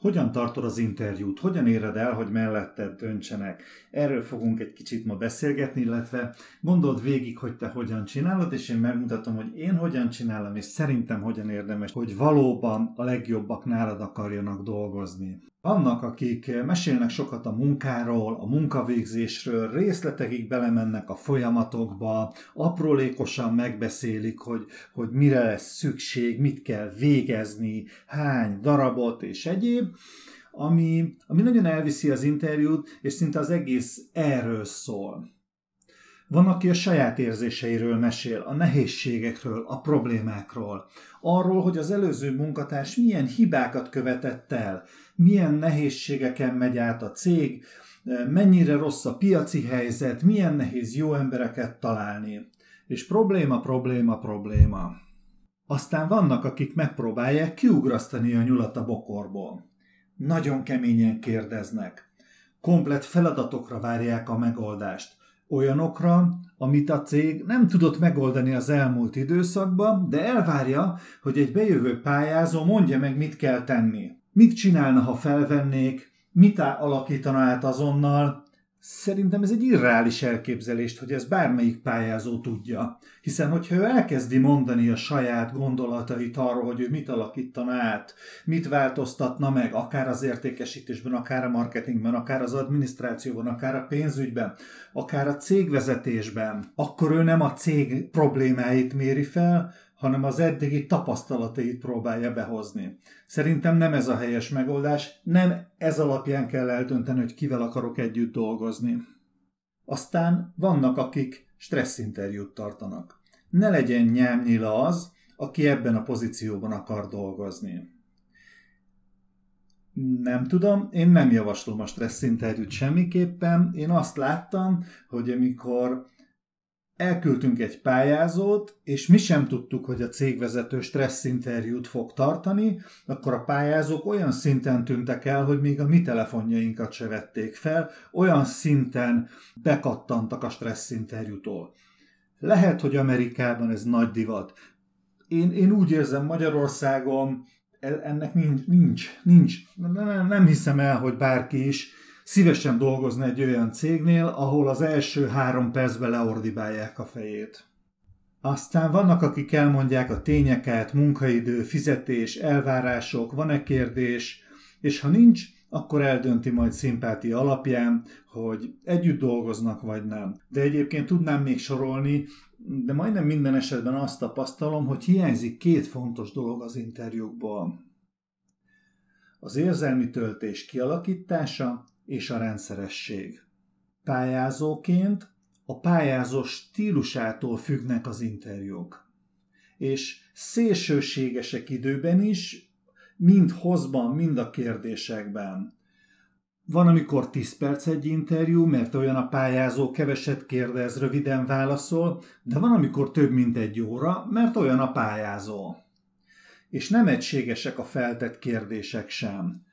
Hogyan tartod az interjút? Hogyan éred el, hogy melletted döntsenek? Erről fogunk egy kicsit ma beszélgetni, illetve gondold végig, hogy te hogyan csinálod, és én megmutatom, hogy én hogyan csinálom, és szerintem hogyan érdemes, hogy valóban a legjobbak nálad akarjanak dolgozni. Vannak, akik mesélnek sokat a munkáról, a munkavégzésről, részletekig belemennek a folyamatokba, aprólékosan megbeszélik, hogy, hogy mire lesz szükség, mit kell végezni, hány darabot és egyéb, ami, ami nagyon elviszi az interjút, és szinte az egész erről szól. Van, aki a saját érzéseiről mesél, a nehézségekről, a problémákról, arról, hogy az előző munkatárs milyen hibákat követett el, milyen nehézségeken megy át a cég, mennyire rossz a piaci helyzet, milyen nehéz jó embereket találni. És probléma, probléma, probléma. Aztán vannak, akik megpróbálják kiugrasztani a nyulat a bokorból. Nagyon keményen kérdeznek. Komplet feladatokra várják a megoldást. Olyanokra, amit a cég nem tudott megoldani az elmúlt időszakban, de elvárja, hogy egy bejövő pályázó mondja meg, mit kell tenni. Mit csinálna, ha felvennék, mit alakítana át azonnal, Szerintem ez egy irreális elképzelést, hogy ez bármelyik pályázó tudja. Hiszen, hogyha ő elkezdi mondani a saját gondolatait arról, hogy ő mit alakítana át, mit változtatna meg, akár az értékesítésben, akár a marketingben, akár az adminisztrációban, akár a pénzügyben, akár a cégvezetésben, akkor ő nem a cég problémáit méri fel, hanem az eddigi tapasztalatait próbálja behozni. Szerintem nem ez a helyes megoldás, nem ez alapján kell eldönteni, hogy kivel akarok együtt dolgozni. Aztán vannak, akik stresszinterjút tartanak. Ne legyen nyámnyila az, aki ebben a pozícióban akar dolgozni. Nem tudom, én nem javaslom a stresszinterjút semmiképpen. Én azt láttam, hogy amikor elküldtünk egy pályázót, és mi sem tudtuk, hogy a cégvezető stressz interjút fog tartani, akkor a pályázók olyan szinten tűntek el, hogy még a mi telefonjainkat se vették fel, olyan szinten bekattantak a stressz interjútól. Lehet, hogy Amerikában ez nagy divat. Én, én úgy érzem, Magyarországon e, ennek nincs, nincs, nincs. Nem, nem hiszem el, hogy bárki is szívesen dolgozni egy olyan cégnél, ahol az első három percben leordibálják a fejét. Aztán vannak, akik elmondják a tényeket, munkaidő, fizetés, elvárások, van-e kérdés, és ha nincs, akkor eldönti majd szimpátia alapján, hogy együtt dolgoznak vagy nem. De egyébként tudnám még sorolni, de majdnem minden esetben azt tapasztalom, hogy hiányzik két fontos dolog az interjúkból. Az érzelmi töltés kialakítása és a rendszeresség. Pályázóként a pályázó stílusától függnek az interjúk. És szélsőségesek időben is, mind hozban, mind a kérdésekben. Van, amikor 10 perc egy interjú, mert olyan a pályázó, keveset kérdez, röviden válaszol, de van, amikor több mint egy óra, mert olyan a pályázó. És nem egységesek a feltett kérdések sem.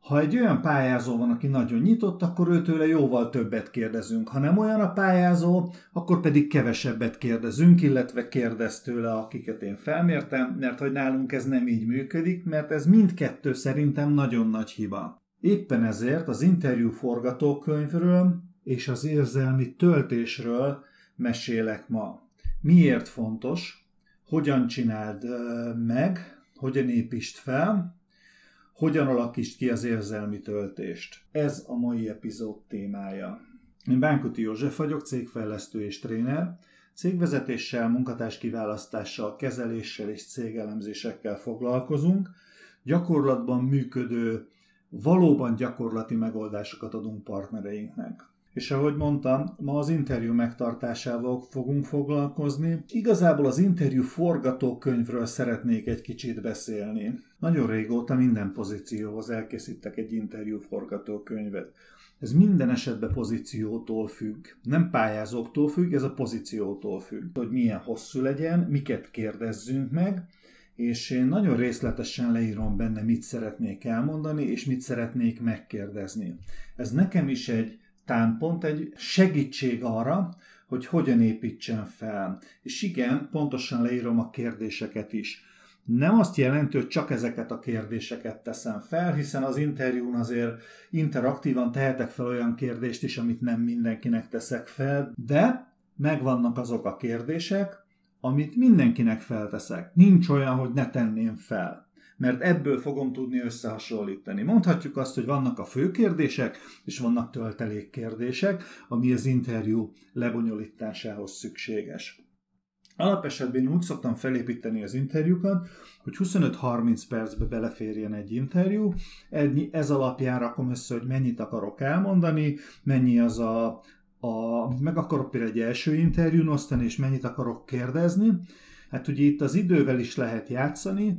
Ha egy olyan pályázó van, aki nagyon nyitott, akkor őtőle jóval többet kérdezünk. Ha nem olyan a pályázó, akkor pedig kevesebbet kérdezünk, illetve kérdez tőle, akiket én felmértem, mert hogy nálunk ez nem így működik, mert ez mindkettő szerintem nagyon nagy hiba. Éppen ezért az interjú forgatókönyvről és az érzelmi töltésről mesélek ma. Miért fontos, hogyan csináld meg, hogyan építsd fel, hogyan alakítsd ki az érzelmi töltést. Ez a mai epizód témája. Én Bánkuti József vagyok, cégfejlesztő és tréner. Cégvezetéssel, munkatárs kiválasztással, kezeléssel és cégelemzésekkel foglalkozunk. Gyakorlatban működő, valóban gyakorlati megoldásokat adunk partnereinknek. És ahogy mondtam, ma az interjú megtartásával fogunk foglalkozni. Igazából az interjú forgatókönyvről szeretnék egy kicsit beszélni. Nagyon régóta minden pozícióhoz elkészítek egy interjú forgatókönyvet. Ez minden esetben pozíciótól függ. Nem pályázóktól függ, ez a pozíciótól függ. Hogy milyen hosszú legyen, miket kérdezzünk meg, és én nagyon részletesen leírom benne, mit szeretnék elmondani, és mit szeretnék megkérdezni. Ez nekem is egy támpont, egy segítség arra, hogy hogyan építsen fel. És igen, pontosan leírom a kérdéseket is. nem azt jelenti, hogy csak ezeket a kérdéseket teszem fel, hiszen az interjún azért interaktívan tehetek fel olyan kérdést is, amit nem mindenkinek teszek fel, de megvannak azok a kérdések, amit mindenkinek felteszek. Nincs olyan, hogy ne tenném fel mert ebből fogom tudni összehasonlítani. Mondhatjuk azt, hogy vannak a fő kérdések, és vannak töltelékkérdések, ami az interjú lebonyolításához szükséges. Alapesetben úgy szoktam felépíteni az interjúkat, hogy 25-30 percbe beleférjen egy interjú, ez alapján rakom össze, hogy mennyit akarok elmondani, mennyi az a, a meg akarok például egy első interjún osztani, és mennyit akarok kérdezni. Hát ugye itt az idővel is lehet játszani,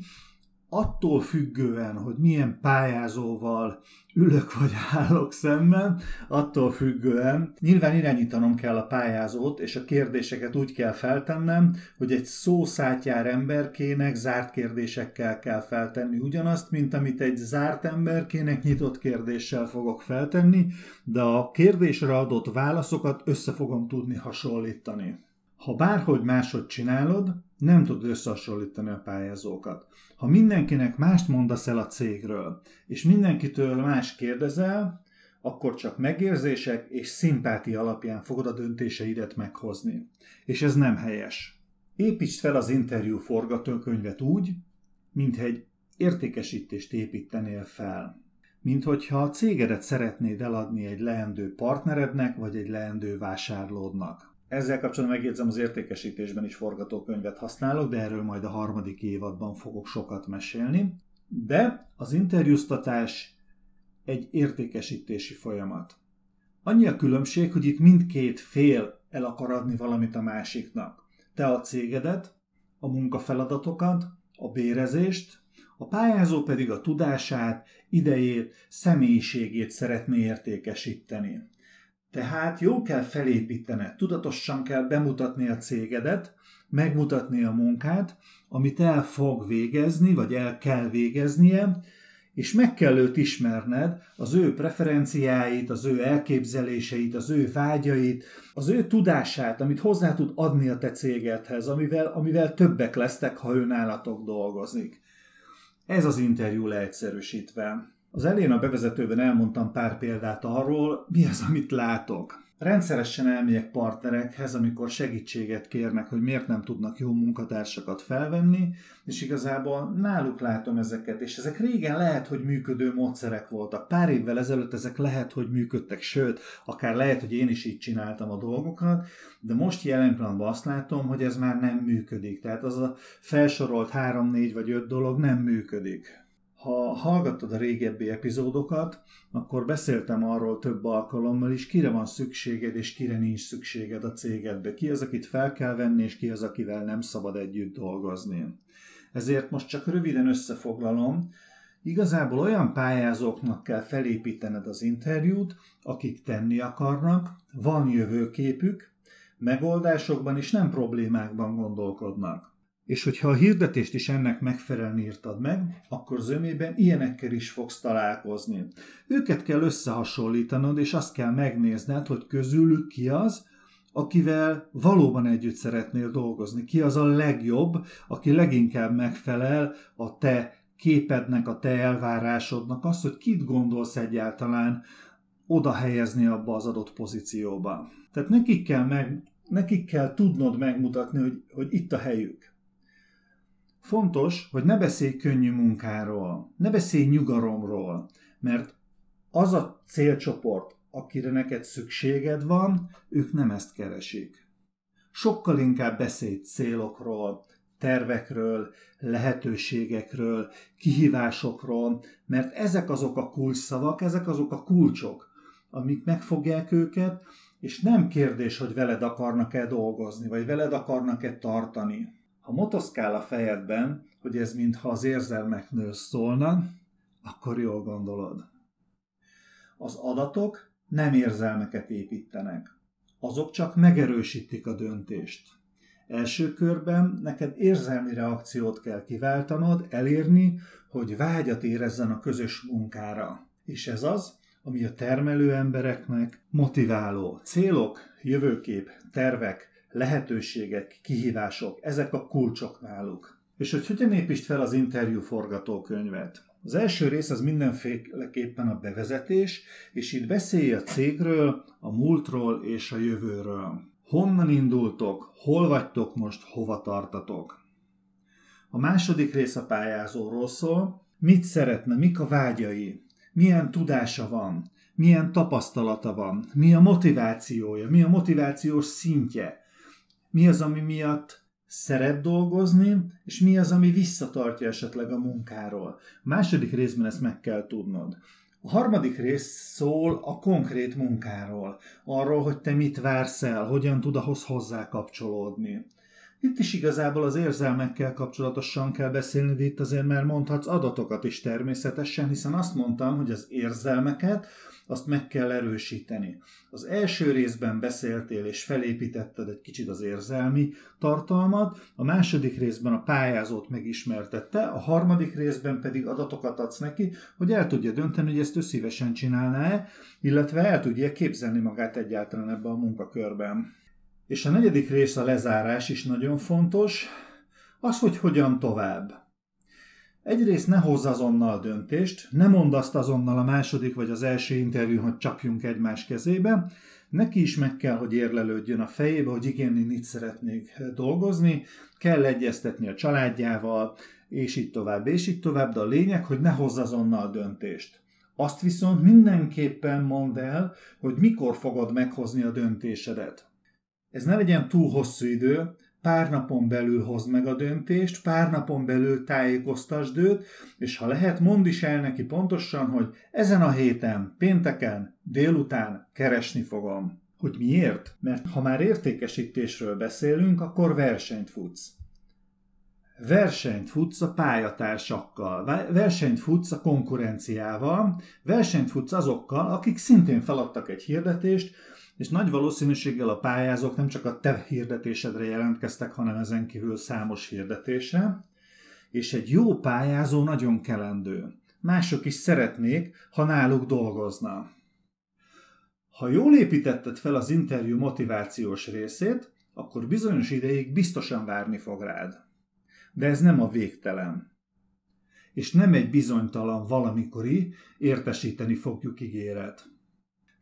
attól függően, hogy milyen pályázóval ülök vagy állok szemben, attól függően nyilván irányítanom kell a pályázót, és a kérdéseket úgy kell feltennem, hogy egy szószátjár emberkének zárt kérdésekkel kell feltenni ugyanazt, mint amit egy zárt emberkének nyitott kérdéssel fogok feltenni, de a kérdésre adott válaszokat össze fogom tudni hasonlítani. Ha bárhogy máshogy csinálod, nem tudod összehasonlítani a pályázókat. Ha mindenkinek mást mondasz el a cégről, és mindenkitől más kérdezel, akkor csak megérzések és szimpátia alapján fogod a döntéseidet meghozni. És ez nem helyes. Építsd fel az interjú forgatókönyvet úgy, mint egy értékesítést építenél fel. Mint hogyha a cégedet szeretnéd eladni egy leendő partnerednek vagy egy leendő vásárlódnak. Ezzel kapcsolatban megjegyzem, az értékesítésben is forgatókönyvet használok, de erről majd a harmadik évadban fogok sokat mesélni. De az interjúztatás egy értékesítési folyamat. Annyi a különbség, hogy itt mindkét fél el akar adni valamit a másiknak. Te a cégedet, a munkafeladatokat, a bérezést, a pályázó pedig a tudását, idejét, személyiségét szeretné értékesíteni. Tehát jó kell felépítened, tudatosan kell bemutatni a cégedet, megmutatni a munkát, amit el fog végezni, vagy el kell végeznie, és meg kell őt ismerned, az ő preferenciáit, az ő elképzeléseit, az ő vágyait, az ő tudását, amit hozzá tud adni a te cégedhez, amivel, amivel többek lesztek, ha ő nálatok dolgozik. Ez az interjú leegyszerűsítve. Az elén a bevezetőben elmondtam pár példát arról, mi az, amit látok. Rendszeresen elmegyek partnerekhez, amikor segítséget kérnek, hogy miért nem tudnak jó munkatársakat felvenni, és igazából náluk látom ezeket, és ezek régen lehet, hogy működő módszerek voltak. Pár évvel ezelőtt ezek lehet, hogy működtek, sőt, akár lehet, hogy én is így csináltam a dolgokat, de most jelen pillanatban azt látom, hogy ez már nem működik. Tehát az a felsorolt három, négy vagy öt dolog nem működik. Ha hallgattad a régebbi epizódokat, akkor beszéltem arról több alkalommal is, kire van szükséged és kire nincs szükséged a cégedbe. Ki az, akit fel kell venni, és ki az, akivel nem szabad együtt dolgozni. Ezért most csak röviden összefoglalom, Igazából olyan pályázóknak kell felépítened az interjút, akik tenni akarnak, van jövőképük, megoldásokban és nem problémákban gondolkodnak. És hogyha a hirdetést is ennek megfelelően írtad meg, akkor zömében ilyenekkel is fogsz találkozni. Őket kell összehasonlítanod, és azt kell megnézned, hogy közülük ki az, akivel valóban együtt szeretnél dolgozni. Ki az a legjobb, aki leginkább megfelel a te képednek, a te elvárásodnak, azt, hogy kit gondolsz egyáltalán oda helyezni abba az adott pozícióba. Tehát nekik kell, meg, nekik kell tudnod megmutatni, hogy, hogy itt a helyük. Fontos, hogy ne beszélj könnyű munkáról, ne beszélj nyugalomról, mert az a célcsoport, akire neked szükséged van, ők nem ezt keresik. Sokkal inkább beszélj célokról, tervekről, lehetőségekről, kihívásokról, mert ezek azok a kulcsszavak, ezek azok a kulcsok, amik megfogják őket, és nem kérdés, hogy veled akarnak-e dolgozni, vagy veled akarnak-e tartani. Ha motoszkál a fejedben, hogy ez mintha az érzelmeknől szólna, akkor jól gondolod. Az adatok nem érzelmeket építenek. Azok csak megerősítik a döntést. Első körben neked érzelmi reakciót kell kiváltanod, elérni, hogy vágyat érezzen a közös munkára. És ez az, ami a termelő embereknek motiváló. Célok, jövőkép, tervek, lehetőségek, kihívások, ezek a kulcsok náluk. És hogy hogyan építsd fel az interjú forgatókönyvet? Az első rész az mindenféleképpen a bevezetés, és itt beszélj a cégről, a múltról és a jövőről. Honnan indultok, hol vagytok most, hova tartatok. A második rész a pályázóról szól, mit szeretne, mik a vágyai, milyen tudása van, milyen tapasztalata van, mi a motivációja, mi a motivációs szintje, mi az, ami miatt szeret dolgozni, és mi az, ami visszatartja esetleg a munkáról. A második részben ezt meg kell tudnod. A harmadik rész szól a konkrét munkáról, arról, hogy te mit vársz el, hogyan tud ahhoz hozzá kapcsolódni. Itt is igazából az érzelmekkel kapcsolatosan kell beszélni, de itt azért már mondhatsz adatokat is természetesen, hiszen azt mondtam, hogy az érzelmeket azt meg kell erősíteni. Az első részben beszéltél és felépítetted egy kicsit az érzelmi tartalmat, a második részben a pályázót megismertette, a harmadik részben pedig adatokat adsz neki, hogy el tudja dönteni, hogy ezt ő szívesen csinálná-e, illetve el tudja képzelni magát egyáltalán ebben a munkakörben. És a negyedik rész a lezárás is nagyon fontos, az, hogy hogyan tovább. Egyrészt ne hozz azonnal döntést, ne mondd azt azonnal a második vagy az első interjú, hogy csapjunk egymás kezébe, neki is meg kell, hogy érlelődjön a fejébe, hogy igen, én itt szeretnék dolgozni, kell egyeztetni a családjával, és így tovább, és így tovább, de a lényeg, hogy ne hozz azonnal döntést. Azt viszont mindenképpen mondd el, hogy mikor fogod meghozni a döntésedet. Ez ne legyen túl hosszú idő, pár napon belül hozd meg a döntést, pár napon belül tájékoztasd őt, és ha lehet, mondd is el neki pontosan, hogy ezen a héten, pénteken, délután keresni fogom. Hogy miért? Mert ha már értékesítésről beszélünk, akkor versenyt futsz. Versenyt futsz a pályatársakkal, versenyt futsz a konkurenciával, versenyt futsz azokkal, akik szintén feladtak egy hirdetést, és nagy valószínűséggel a pályázók nem csak a te hirdetésedre jelentkeztek, hanem ezen kívül számos hirdetése, és egy jó pályázó nagyon kelendő. Mások is szeretnék, ha náluk dolgozna. Ha jól építetted fel az interjú motivációs részét, akkor bizonyos ideig biztosan várni fog rád. De ez nem a végtelen. És nem egy bizonytalan valamikori értesíteni fogjuk ígéret.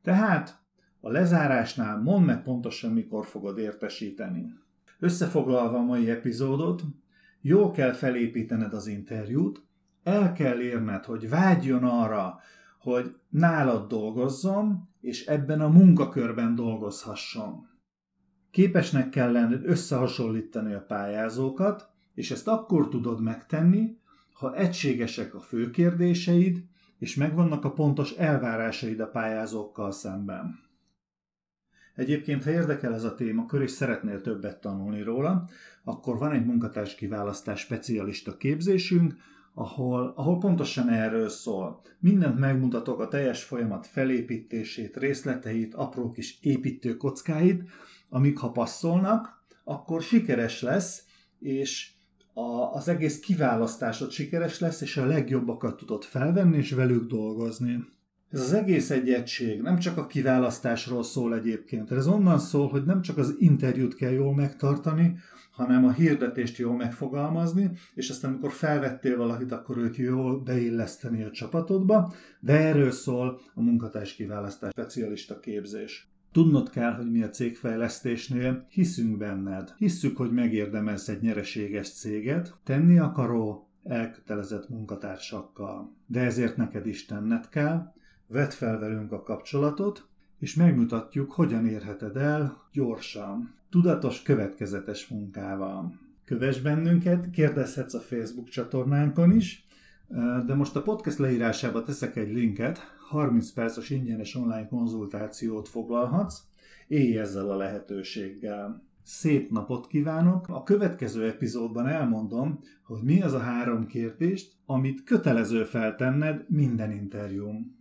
Tehát a lezárásnál mondd meg pontosan, mikor fogod értesíteni. Összefoglalva a mai epizódot, jó kell felépítened az interjút, el kell érned, hogy vágyjon arra, hogy nálad dolgozzon, és ebben a munkakörben dolgozhasson. Képesnek kell lenned összehasonlítani a pályázókat, és ezt akkor tudod megtenni, ha egységesek a fő kérdéseid, és megvannak a pontos elvárásaid a pályázókkal szemben. Egyébként, ha érdekel ez a témakör, és szeretnél többet tanulni róla, akkor van egy munkatárs kiválasztás specialista képzésünk, ahol, ahol pontosan erről szól. Mindent megmutatok, a teljes folyamat felépítését, részleteit, apró kis építő kockáit, amik ha passzolnak, akkor sikeres lesz, és a, az egész kiválasztásod sikeres lesz, és a legjobbakat tudod felvenni, és velük dolgozni. Ez az egész egy egység, nem csak a kiválasztásról szól egyébként. Ez onnan szól, hogy nem csak az interjút kell jól megtartani, hanem a hirdetést jól megfogalmazni, és aztán amikor felvettél valakit, akkor őt jól beilleszteni a csapatodba, de erről szól a munkatárs kiválasztás specialista képzés. Tudnod kell, hogy mi a cégfejlesztésnél hiszünk benned. Hisszük, hogy megérdemelsz egy nyereséges céget, tenni akaró, elkötelezett munkatársakkal. De ezért neked is tenned kell, Vedd fel velünk a kapcsolatot, és megmutatjuk, hogyan érheted el gyorsan, tudatos, következetes munkával. Kövess bennünket, kérdezhetsz a Facebook csatornánkon is, de most a podcast leírásába teszek egy linket, 30 perces ingyenes online konzultációt foglalhatsz, élj ezzel a lehetőséggel. Szép napot kívánok! A következő epizódban elmondom, hogy mi az a három kérdést, amit kötelező feltenned minden interjún.